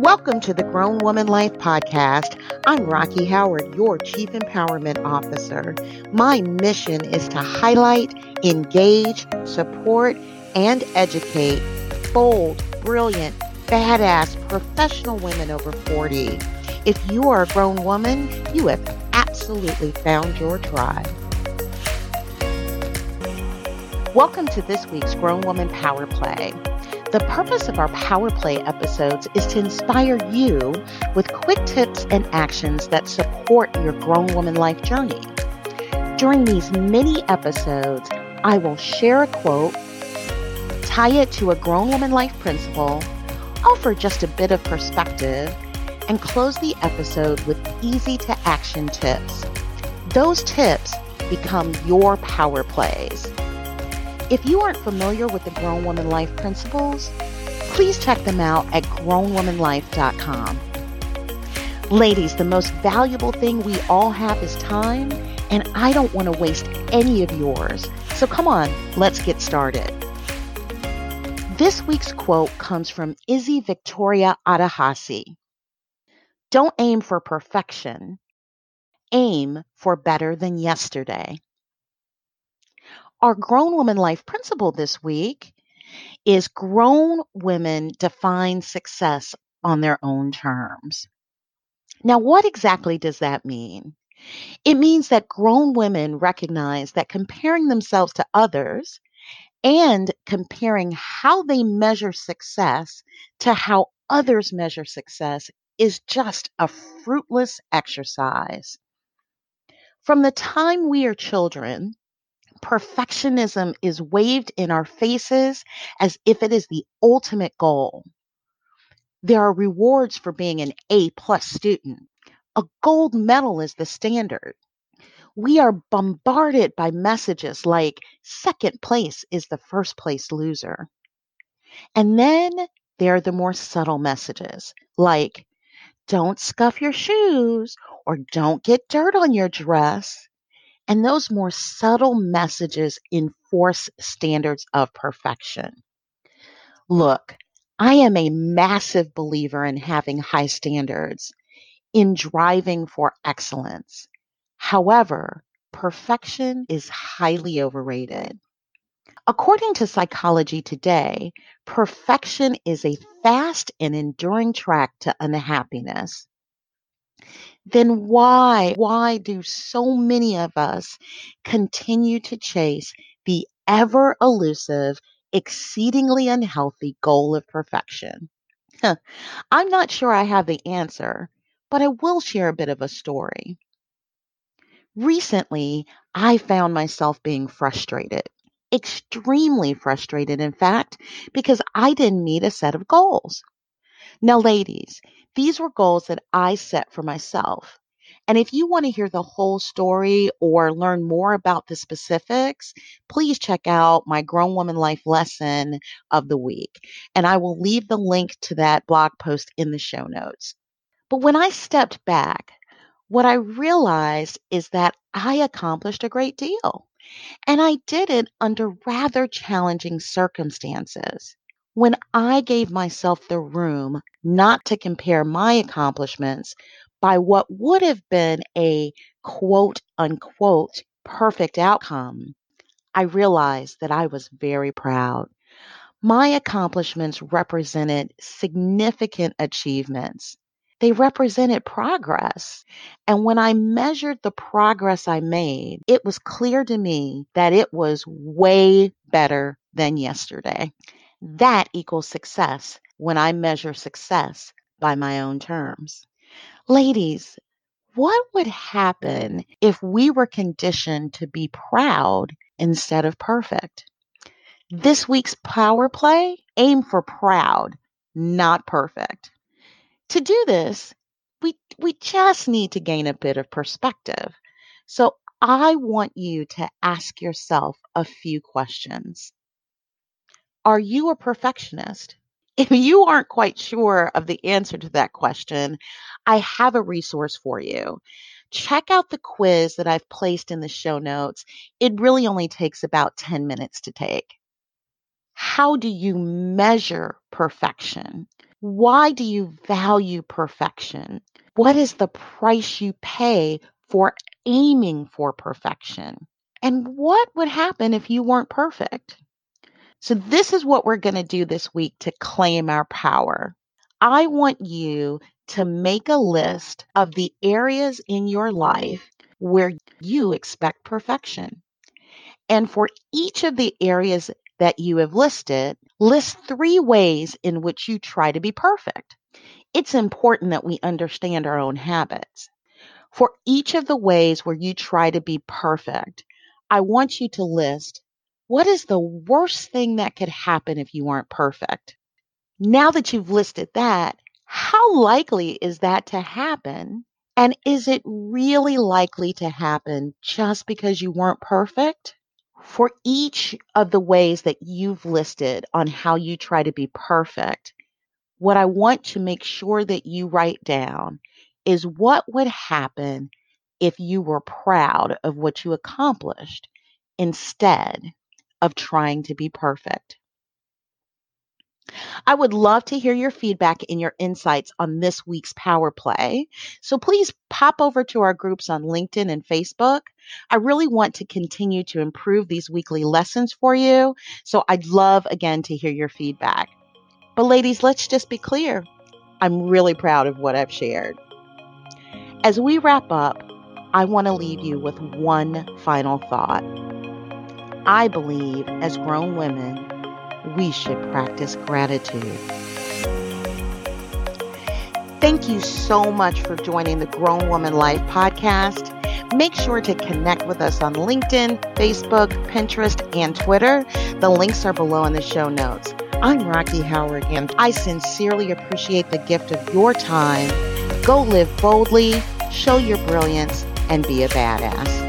Welcome to the Grown Woman Life Podcast. I'm Rocky Howard, your Chief Empowerment Officer. My mission is to highlight, engage, support, and educate bold, brilliant, badass, professional women over 40. If you are a grown woman, you have absolutely found your tribe. Welcome to this week's Grown Woman Power Play. The purpose of our Power Play episodes is to inspire you with quick tips and actions that support your grown woman life journey. During these mini episodes, I will share a quote, tie it to a grown woman life principle, offer just a bit of perspective, and close the episode with easy to action tips. Those tips become your power plays. If you aren't familiar with the Grown Woman Life principles, please check them out at grownwomanlife.com. Ladies, the most valuable thing we all have is time, and I don't want to waste any of yours. So come on, let's get started. This week's quote comes from Izey Victoria Odiase. Don't aim for perfection, aim for better than yesterday. Our grown woman life principle this week is grown women define success on their own terms. Now, what exactly does that mean? It means that grown women recognize that comparing themselves to others and comparing how they measure success to how others measure success is just a fruitless exercise. From the time we are children, perfectionism is waved in our faces as if it is the ultimate goal. There are rewards for being an A plus student. A gold medal is the standard. We are bombarded by messages like second place is the first place loser. And then there are the more subtle messages like don't scuff your shoes or don't get dirt on your dress and those more subtle messages enforce standards of perfection. Look, I am a massive believer in having high standards, in driving for excellence. However, perfection is highly overrated. According to Psychology Today, perfection is a fast and enduring track to unhappiness then why, why do so many of us continue to chase the ever elusive, exceedingly unhealthy goal of perfection? I'm not sure I have the answer, but I will share a bit of a story. Recently, I found myself being frustrated, extremely frustrated, in fact, because I didn't meet a set of goals. Now, ladies, these were goals that I set for myself. And if you want to hear the whole story or learn more about the specifics, please check out my Grown Woman Life lesson of the week. And I will leave the link to that blog post in the show notes. But when I stepped back, what I realized is that I accomplished a great deal. And I did it under rather challenging circumstances when I gave myself the room not to compare my accomplishments by what would have been a quote unquote perfect outcome, I realized that I was very proud. My accomplishments represented significant achievements. They represented progress. And when I measured the progress I made, it was clear to me that it was way better than yesterday. That equals success when I measure success by my own terms. Ladies, what would happen if we were conditioned to be proud instead of perfect? This week's power play aim for proud, not perfect. To do this, we, we just need to gain a bit of perspective. So I want you to ask yourself a few questions. Are you a perfectionist? If you aren't quite sure of the answer to that question, I have a resource for you. Check out the quiz that I've placed in the show notes. It really only takes about 10 minutes to take. How do you measure perfection? Why do you value perfection? What is the price you pay for aiming for perfection? And what would happen if you weren't perfect? So, this is what we're going to do this week to claim our power. I want you to make a list of the areas in your life where you expect perfection. And for each of the areas that you have listed, list three ways in which you try to be perfect. It's important that we understand our own habits. For each of the ways where you try to be perfect, I want you to list what is the worst thing that could happen if you aren't perfect? Now that you've listed that, how likely is that to happen? And is it really likely to happen just because you weren't perfect? For each of the ways that you've listed on how you try to be perfect, what I want to make sure that you write down is what would happen if you were proud of what you accomplished instead of trying to be perfect. I would love to hear your feedback and your insights on this week's Power Play. So please pop over to our groups on LinkedIn and Facebook. I really want to continue to improve these weekly lessons for you. So I'd love again to hear your feedback. But ladies, let's just be clear. I'm really proud of what I've shared. As we wrap up, I want to leave you with one final thought. I believe as grown women, we should practice gratitude. Thank you so much for joining the Grown Woman Life podcast. Make sure to connect with us on LinkedIn, Facebook, Pinterest, and Twitter. The links are below in the show notes. I'm Rocky Howard, and I sincerely appreciate the gift of your time. Go live boldly, show your brilliance, and be a badass.